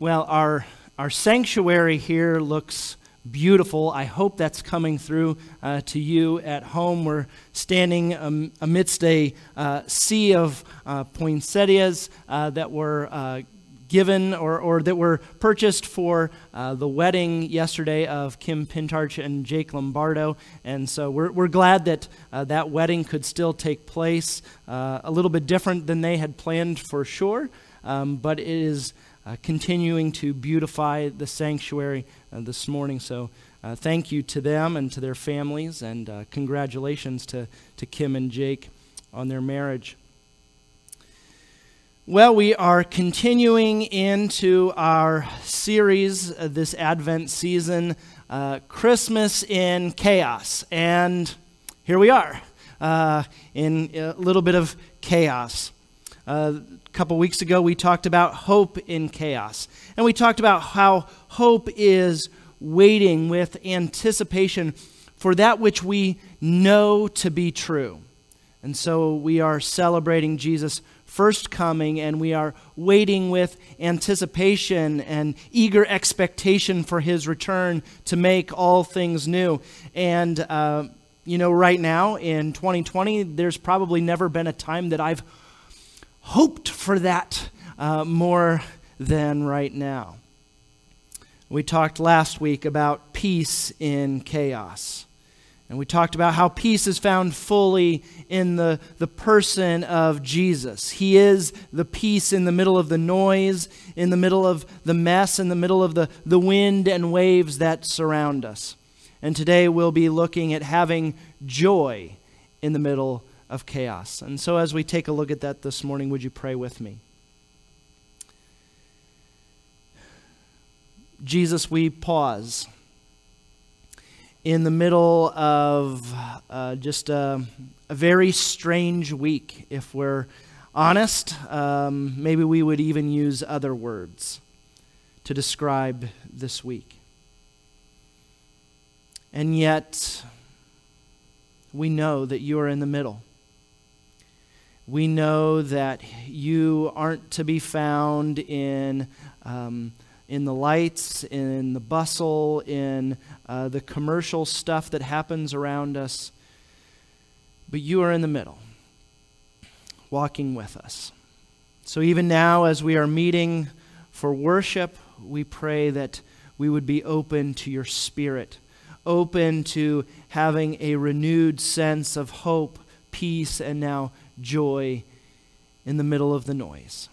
Well, our, our sanctuary here looks beautiful. I hope that's coming through uh, to you at home. We're standing um, amidst a uh, sea of uh, poinsettias uh, that were uh, given or, or that were purchased for uh, the wedding yesterday of Kim Pintarch and Jake Lombardo. And so we're, we're glad that that wedding could still take place. a little bit different than they had planned for sure, um, but it is uh, continuing to beautify the sanctuary uh, this morning. So uh, thank you to them and to their families, and uh, congratulations to, to Kim and Jake on their marriage. Well, we are continuing into our series uh, this Advent season, uh, Christmas in Chaos. And here we are in a little bit of chaos. Uh, a couple weeks ago, we talked about hope in chaos. And we talked about how hope is waiting with anticipation for that which we know to be true. And so we are celebrating Jesus' first coming, and we are waiting with anticipation and eager expectation for his return to make all things new. And, uh, you know, right now in 2020, there's probably never been a time that I've hoped for that uh, more than right now. We talked last week about peace in chaos. And we talked about how peace is found fully in the, the person of Jesus. He is the peace in the middle of the noise, in the middle of the mess, in the middle of the, the wind and waves that surround us. And today we'll be looking at having joy in the middle of chaos. And so, as we take a look at that this morning, would you pray with me? Jesus, we pause in the middle of uh, just a, a, very strange week. If we're honest, um, maybe we would even use other words to describe this week. And yet, we know that you are in the middle we know that you aren't to be found in, um, in the lights, in the bustle, in uh, the commercial stuff that happens around us, but you are in the middle, walking with us. So even now, as we are meeting for worship, we pray that we would be open to your spirit, open to having a renewed sense of hope, peace, and now joy in the middle of the noise.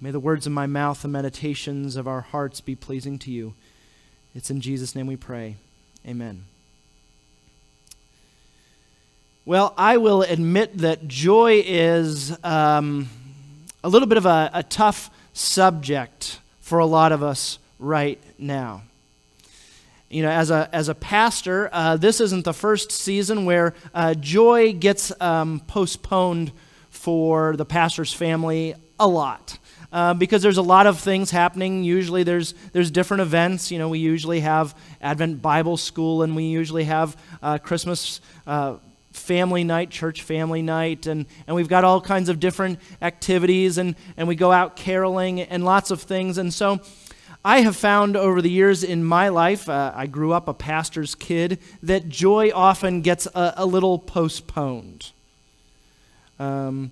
May the words of my mouth, the meditations of our hearts be pleasing to you. It's in Jesus' name we pray. Amen. Well, I will admit that joy is um, a little bit of a, a tough subject for a lot of us right now you know, as a, as a pastor, uh, this isn't the first season where uh, joy gets um, postponed for the pastor's family a lot. Uh, because there's a lot of things happening. Usually there's, there's different events. You know, we usually have Advent Bible School and we usually have uh, Christmas uh, family night, church family night, and, and we've got all kinds of different activities and, and we go out caroling and lots of things. And so I have found over the years in my life, uh, I grew up a pastor's kid, that joy often gets a, a little postponed. Um,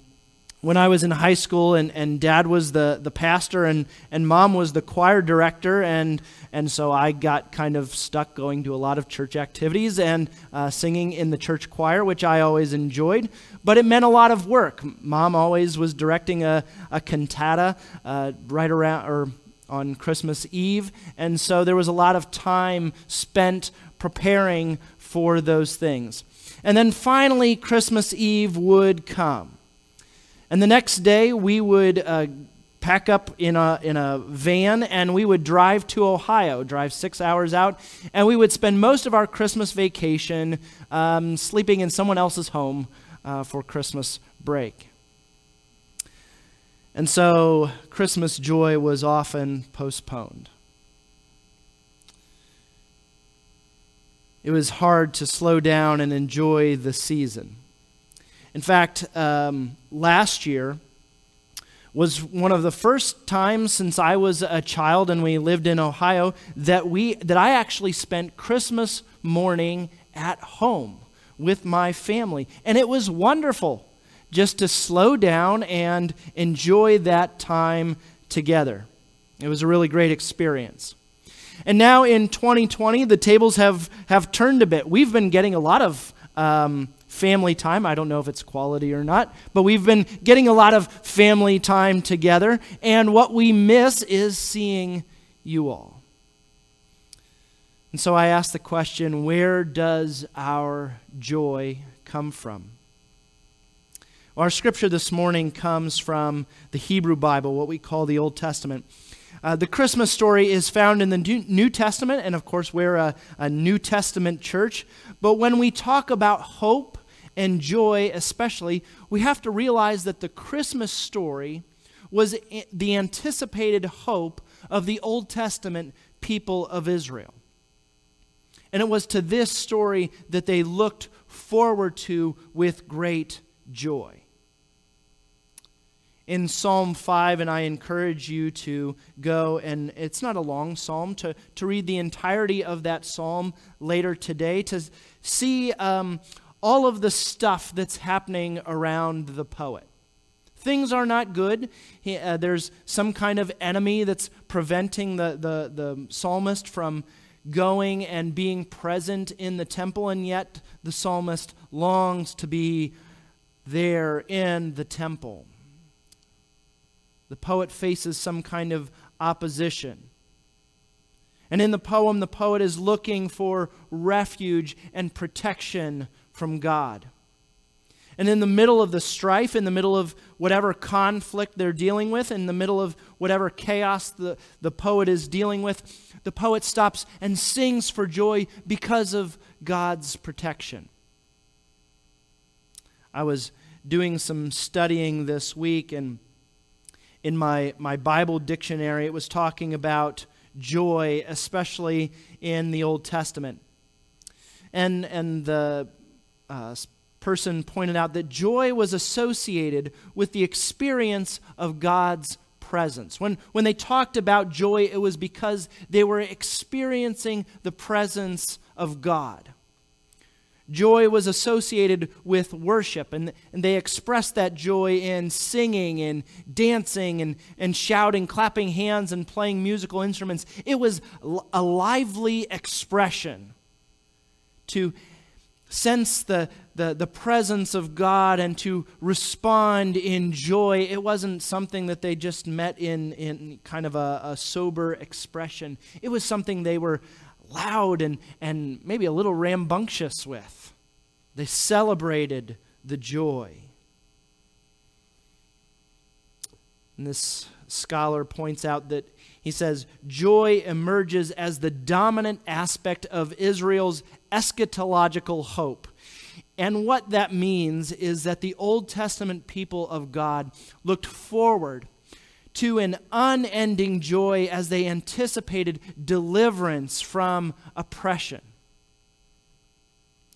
when I was in high school and, and dad was the, the pastor and, and mom was the choir director, and, and so I got kind of stuck going to a lot of church activities and uh, singing in the church choir, which I always enjoyed. But it meant a lot of work. Mom always was directing a, a cantata uh, right around, or on Christmas Eve. And so there was a lot of time spent preparing for those things. And then finally, Christmas Eve would come. And the next day, we would uh, pack up in a, in a van and we would drive to Ohio, drive six hours out, and we would spend most of our Christmas vacation um, sleeping in someone else's home uh, for Christmas break. And so Christmas joy was often postponed. It was hard to slow down and enjoy the season. In fact, um, last year, was one of the first times since I was a child and we lived in Ohio that we that I actually spent Christmas morning at home with my family. And it was wonderful just to slow down and enjoy that time together. It was a really great experience. And now in 2020, the tables have, have turned a bit. We've been getting a lot of um, family time. I don't know if it's quality or not, but we've been getting a lot of family time together. And what we miss is seeing you all. And so I ask the question where does our joy come from? Our scripture this morning comes from the Hebrew Bible, what we call the Old Testament. Uh, the Christmas story is found in the New Testament, and of course, we're a, a New Testament church. But when we talk about hope and joy, especially, we have to realize that the Christmas story was the anticipated hope of the Old Testament people of Israel. And it was to this story that they looked forward to with great joy. In Psalm 5, and I encourage you to go, and it's not a long psalm, to, to read the entirety of that psalm later today to see um, all of the stuff that's happening around the poet. Things are not good. He, uh, there's some kind of enemy that's preventing the, the, the psalmist from going and being present in the temple, and yet the psalmist longs to be there in the temple. The poet faces some kind of opposition. And in the poem, the poet is looking for refuge and protection from God. And in the middle of the strife, in the middle of whatever conflict they're dealing with, in the middle of whatever chaos the, the poet is dealing with, the poet stops and sings for joy because of God's protection. I was doing some studying this week, and in my, my Bible dictionary, it was talking about joy, especially in the Old Testament. And, and the uh, person pointed out that joy was associated with the experience of God's presence. When, when they talked about joy, it was because they were experiencing the presence of God. Joy was associated with worship, and, and they expressed that joy in singing and dancing and, and shouting, clapping hands, and playing musical instruments. It was a lively expression to sense the, the, the presence of God and to respond in joy. It wasn't something that they just met in, in kind of a, a sober expression, it was something they were loud and, and maybe a little rambunctious with. They celebrated the joy. And this scholar points out that he says, joy emerges as the dominant aspect of Israel's eschatological hope. And what that means is that the Old Testament people of God looked forward to an unending joy as they anticipated deliverance from oppression.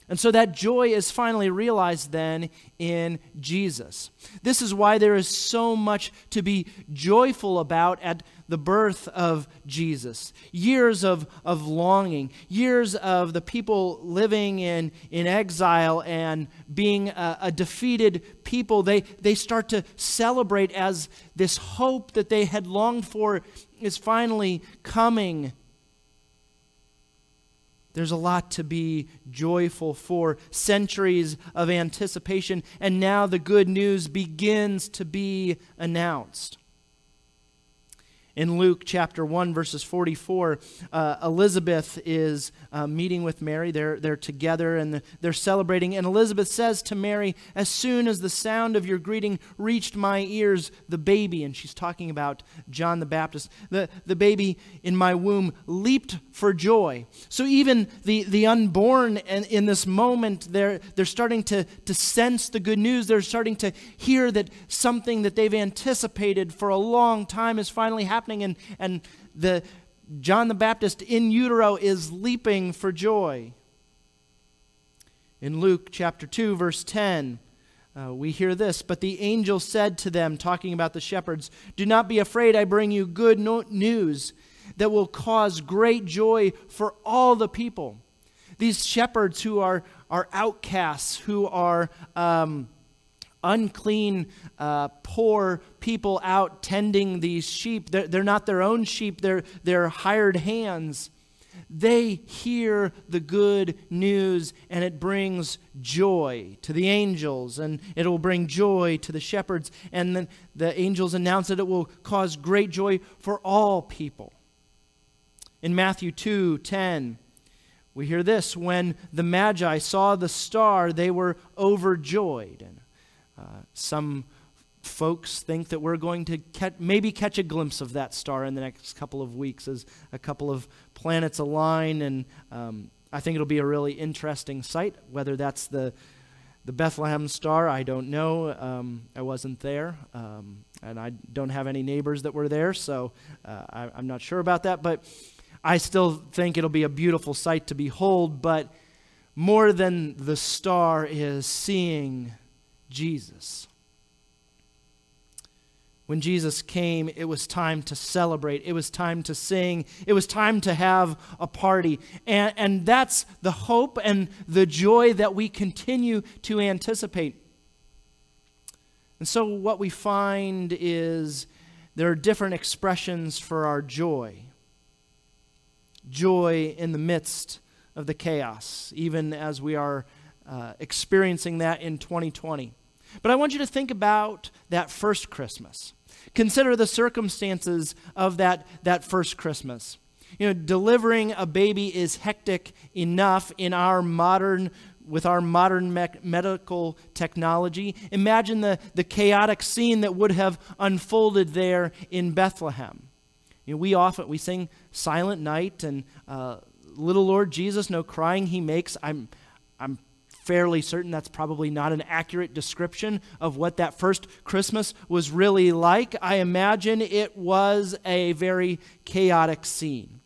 And so that joy is finally realized then in Jesus. This is why there is so much to be joyful about at the birth of Jesus. Years of, of longing, years of the people living in, in exile and being a, a defeated people. They, they start to celebrate as this hope that they had longed for is finally coming there's a lot to be joyful for, centuries of anticipation, and now the good news begins to be announced in Luke chapter 1, verses 44, uh, Elizabeth is uh, meeting with Mary. They're, they're together and they're celebrating. And Elizabeth says to Mary, As soon as the sound of your greeting reached my ears, the baby, and she's talking about John the Baptist, the, the baby in my womb leaped for joy. So even the, the unborn in, in this moment, they're, they're starting to, to sense the good news. They're starting to hear that something that they've anticipated for a long time is finally happening happening, and, and the John the Baptist in utero is leaping for joy. In Luke chapter 2, verse 10, uh, we hear this But the angel said to them, talking about the shepherds, Do not be afraid, I bring you good no- news that will cause great joy for all the people. These shepherds who are, are outcasts, who are um, unclean, uh, poor people out tending these sheep, they're, they're not their own sheep, they're, they're hired hands they hear the good news and it brings joy to the angels and it will bring joy to the shepherds. And then the angels announce that it will cause great joy for all people. In Matthew 2 10, we hear this when the Magi saw the star, they were overjoyed. And uh, some folks think that we're going to catch, maybe catch a glimpse of that star in the next couple of weeks as a couple of planets align. And um, I think it'll be a really interesting sight. Whether that's the, the Bethlehem star, I don't know. Um, I wasn't there. Um, and I don't have any neighbors that were there, so uh, I, I'm not sure about that. But I still think it'll be a beautiful sight to behold. But more than the star is seeing Jesus. When Jesus came, it was time to celebrate. It was time to sing. It was time to have a party. And, and that's the hope and the joy that we continue to anticipate. And so, what we find is there are different expressions for our joy. Joy in the midst of the chaos, even as we are uh, experiencing that in 2020. But I want you to think about that first Christmas. Consider the circumstances of that, that first Christmas. You know, delivering a baby is hectic enough in our modern with our modern me- medical technology. Imagine the, the chaotic scene that would have unfolded there in Bethlehem. You know, we often we sing Silent Night and uh, Little Lord Jesus, no crying he makes. I'm I'm fairly certain that's probably not an accurate description of what that first Christmas was really like. I imagine it was a very chaotic scene.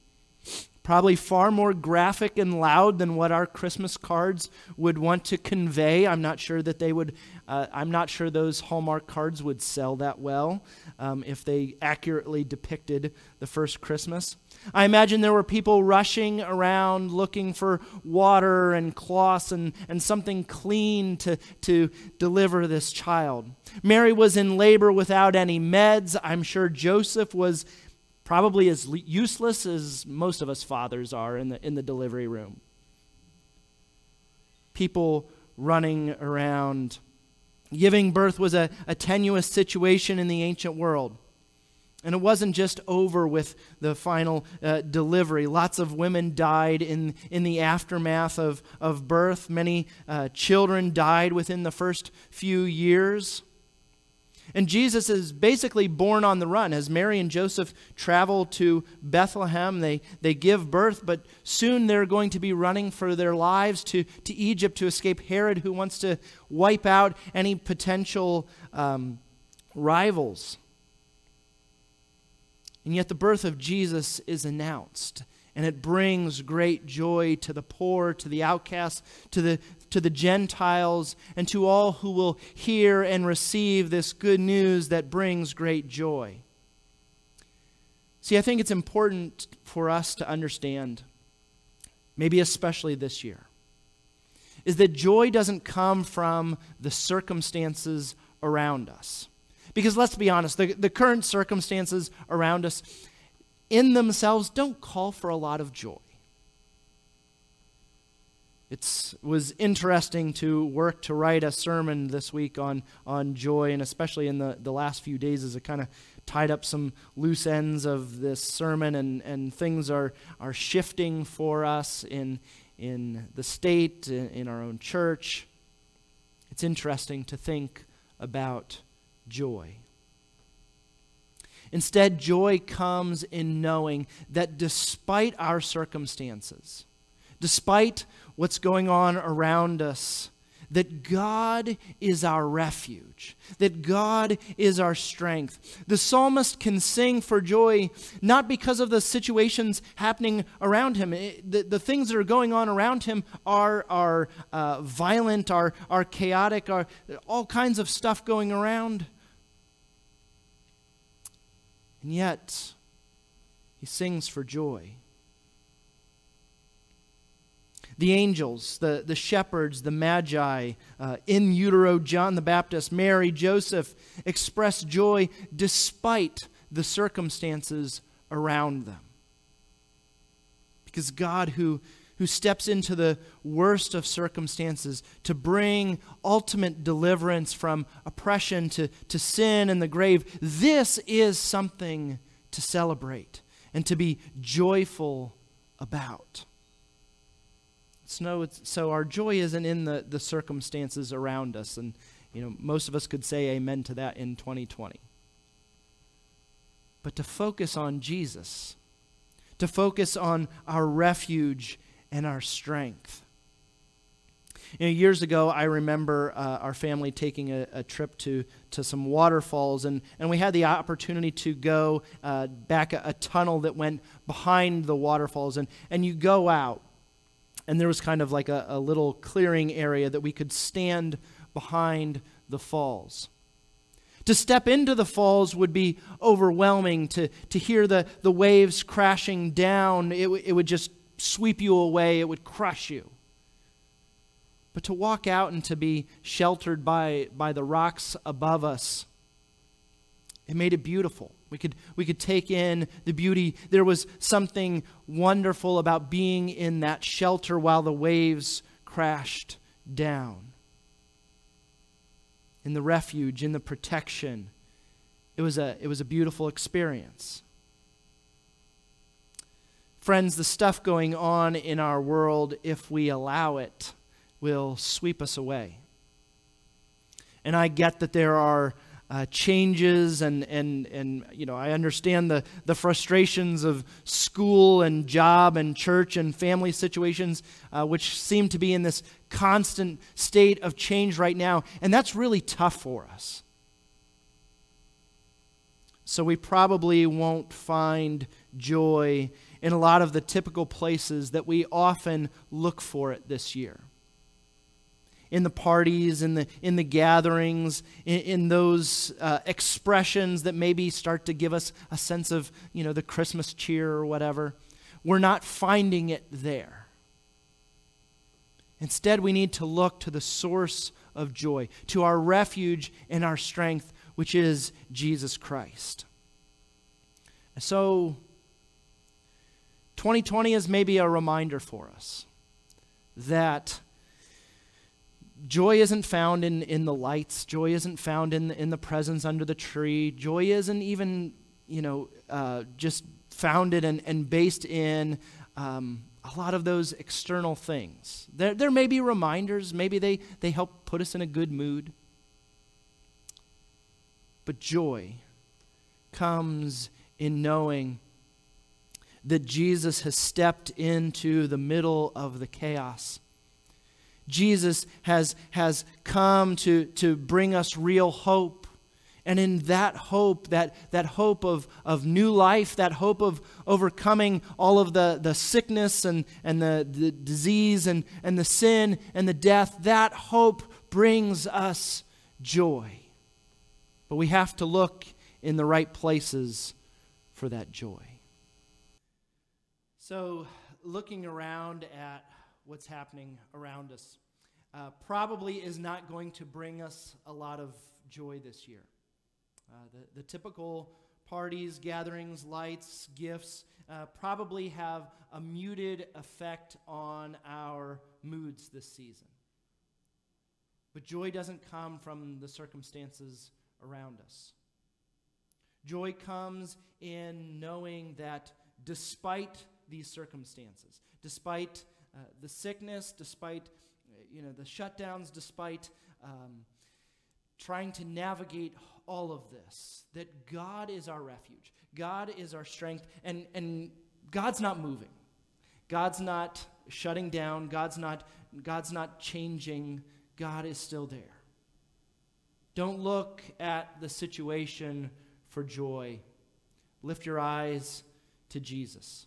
Probably far more graphic and loud than what our Christmas cards would want to convey. I'm not sure that they would, uh, I'm not sure those Hallmark cards would sell that well um, if they accurately depicted the first Christmas. I imagine there were people rushing around looking for water and cloths and, and something clean to, to deliver this child. Mary was in labor without any meds. I'm sure Joseph was probably as useless as most of us fathers are in the, in the delivery room. People running around. Giving birth was a, a tenuous situation in the ancient world. And it wasn't just over with the final uh, delivery. Lots of women died in, in the aftermath of, of birth. Many uh, children died within the first few years. And Jesus is basically born on the run. As Mary and Joseph travel to Bethlehem, they, they give birth, but soon they're going to be running for their lives to, to Egypt to escape Herod, who wants to wipe out any potential um, rivals. And yet the birth of Jesus is announced, and it brings great joy to the poor, to the outcasts, to the, to the Gentiles, and to all who will hear and receive this good news that brings great joy. See, I think it's important for us to understand, maybe especially this year, is that joy doesn't come from the circumstances around us. Because let's be honest, the, the current circumstances around us in themselves don't call for a lot of joy. It was interesting to work to write a sermon this week on, on joy, and especially in the, the last few days as it kind of tied up some loose ends of this sermon, and, and things are, are shifting for us in, in the state, in, in our own church. It's interesting to think about joy. Instead, joy comes in knowing that despite our circumstances, despite what's going on around us, that God is our refuge, that God is our strength. The psalmist can sing for joy not because of the situations happening around him. It, the, the things that are going on around him are, are uh, violent, are, are chaotic, are all kinds of stuff going around. And yet, he sings for joy. The angels, the, the shepherds, the magi, uh, in utero John the Baptist, Mary, Joseph express joy despite the circumstances around them. Because God, who, who steps into the worst of circumstances to bring ultimate deliverance from oppression to, to sin and the grave, this is something to celebrate and to be joyful about. So, so our joy isn't in the, the circumstances around us. And, you know, most of us could say amen to that in 2020. But to focus on Jesus, to focus on our refuge and our strength. You know, years ago, I remember uh, our family taking a, a, trip to, to some waterfalls, and, and we had the opportunity to go uh, back a, a, tunnel that went behind the waterfalls. And, and you go out, and there was kind of like a, a little clearing area that we could stand behind the falls. To step into the falls would be overwhelming, to, to hear the, the waves crashing down, it, it would just sweep you away, it would crush you. But to walk out and to be sheltered by, by the rocks above us, it made it beautiful. We could, we could take in the beauty. There was something wonderful about being in that shelter while the waves crashed down. In the refuge, in the protection. It was a, it was a beautiful experience. Friends, the stuff going on in our world, if we allow it, will sweep us away. And I get that there are uh, changes and, and, and you know i understand the, the frustrations of school and job and church and family situations uh, which seem to be in this constant state of change right now and that's really tough for us so we probably won't find joy in a lot of the typical places that we often look for it this year in the parties, in the, in the gatherings, in, in those uh, expressions that maybe start to give us a sense of, you know, the Christmas cheer or whatever. We're not finding it there. Instead, we need to look to the source of joy, to our refuge and our strength, which is Jesus Christ. So, 2020 is maybe a reminder for us that joy isn't found in, in the lights. Joy isn't found in in the presents under the tree. Joy isn't even, you know, uh, just founded and, and based in um, a lot of those external things. There, there may be reminders. Maybe they, they help put us in a good mood. But joy comes in knowing that Jesus has stepped into the middle of the chaos Jesus has, has come to, to bring us real hope. And in that hope, that, that hope of, of new life, that hope of overcoming all of the, the sickness and, and the, the disease and, and the sin and the death, that hope brings us joy. But we have to look in the right places for that joy. So, looking around at what's happening around us uh, probably is not going to bring us a lot of joy this year. Uh, the, the typical parties, gatherings, lights, gifts uh, probably have a muted effect on our moods this season. But joy doesn't come from the circumstances around us. Joy comes in knowing that despite these circumstances, despite uh, the sickness, despite you know the shutdowns, despite um, trying to navigate all of this, that God is our refuge, God is our strength, and and God's not moving, God's not shutting down, God's not God's not changing, God is still there. Don't look at the situation for joy. Lift your eyes to Jesus,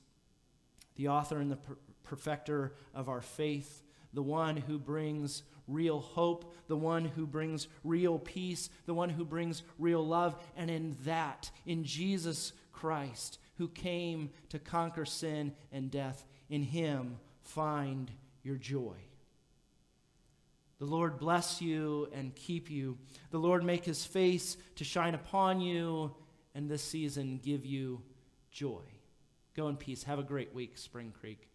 the author and the per- perfecter of our faith, the one who brings real hope, the one who brings real peace, the one who brings real love. And in that, in Jesus Christ, who came to conquer sin and death, in him find your joy. The Lord bless you and keep you. The Lord make his face to shine upon you and this season give you joy. Go in peace. Have a great week, Spring Creek.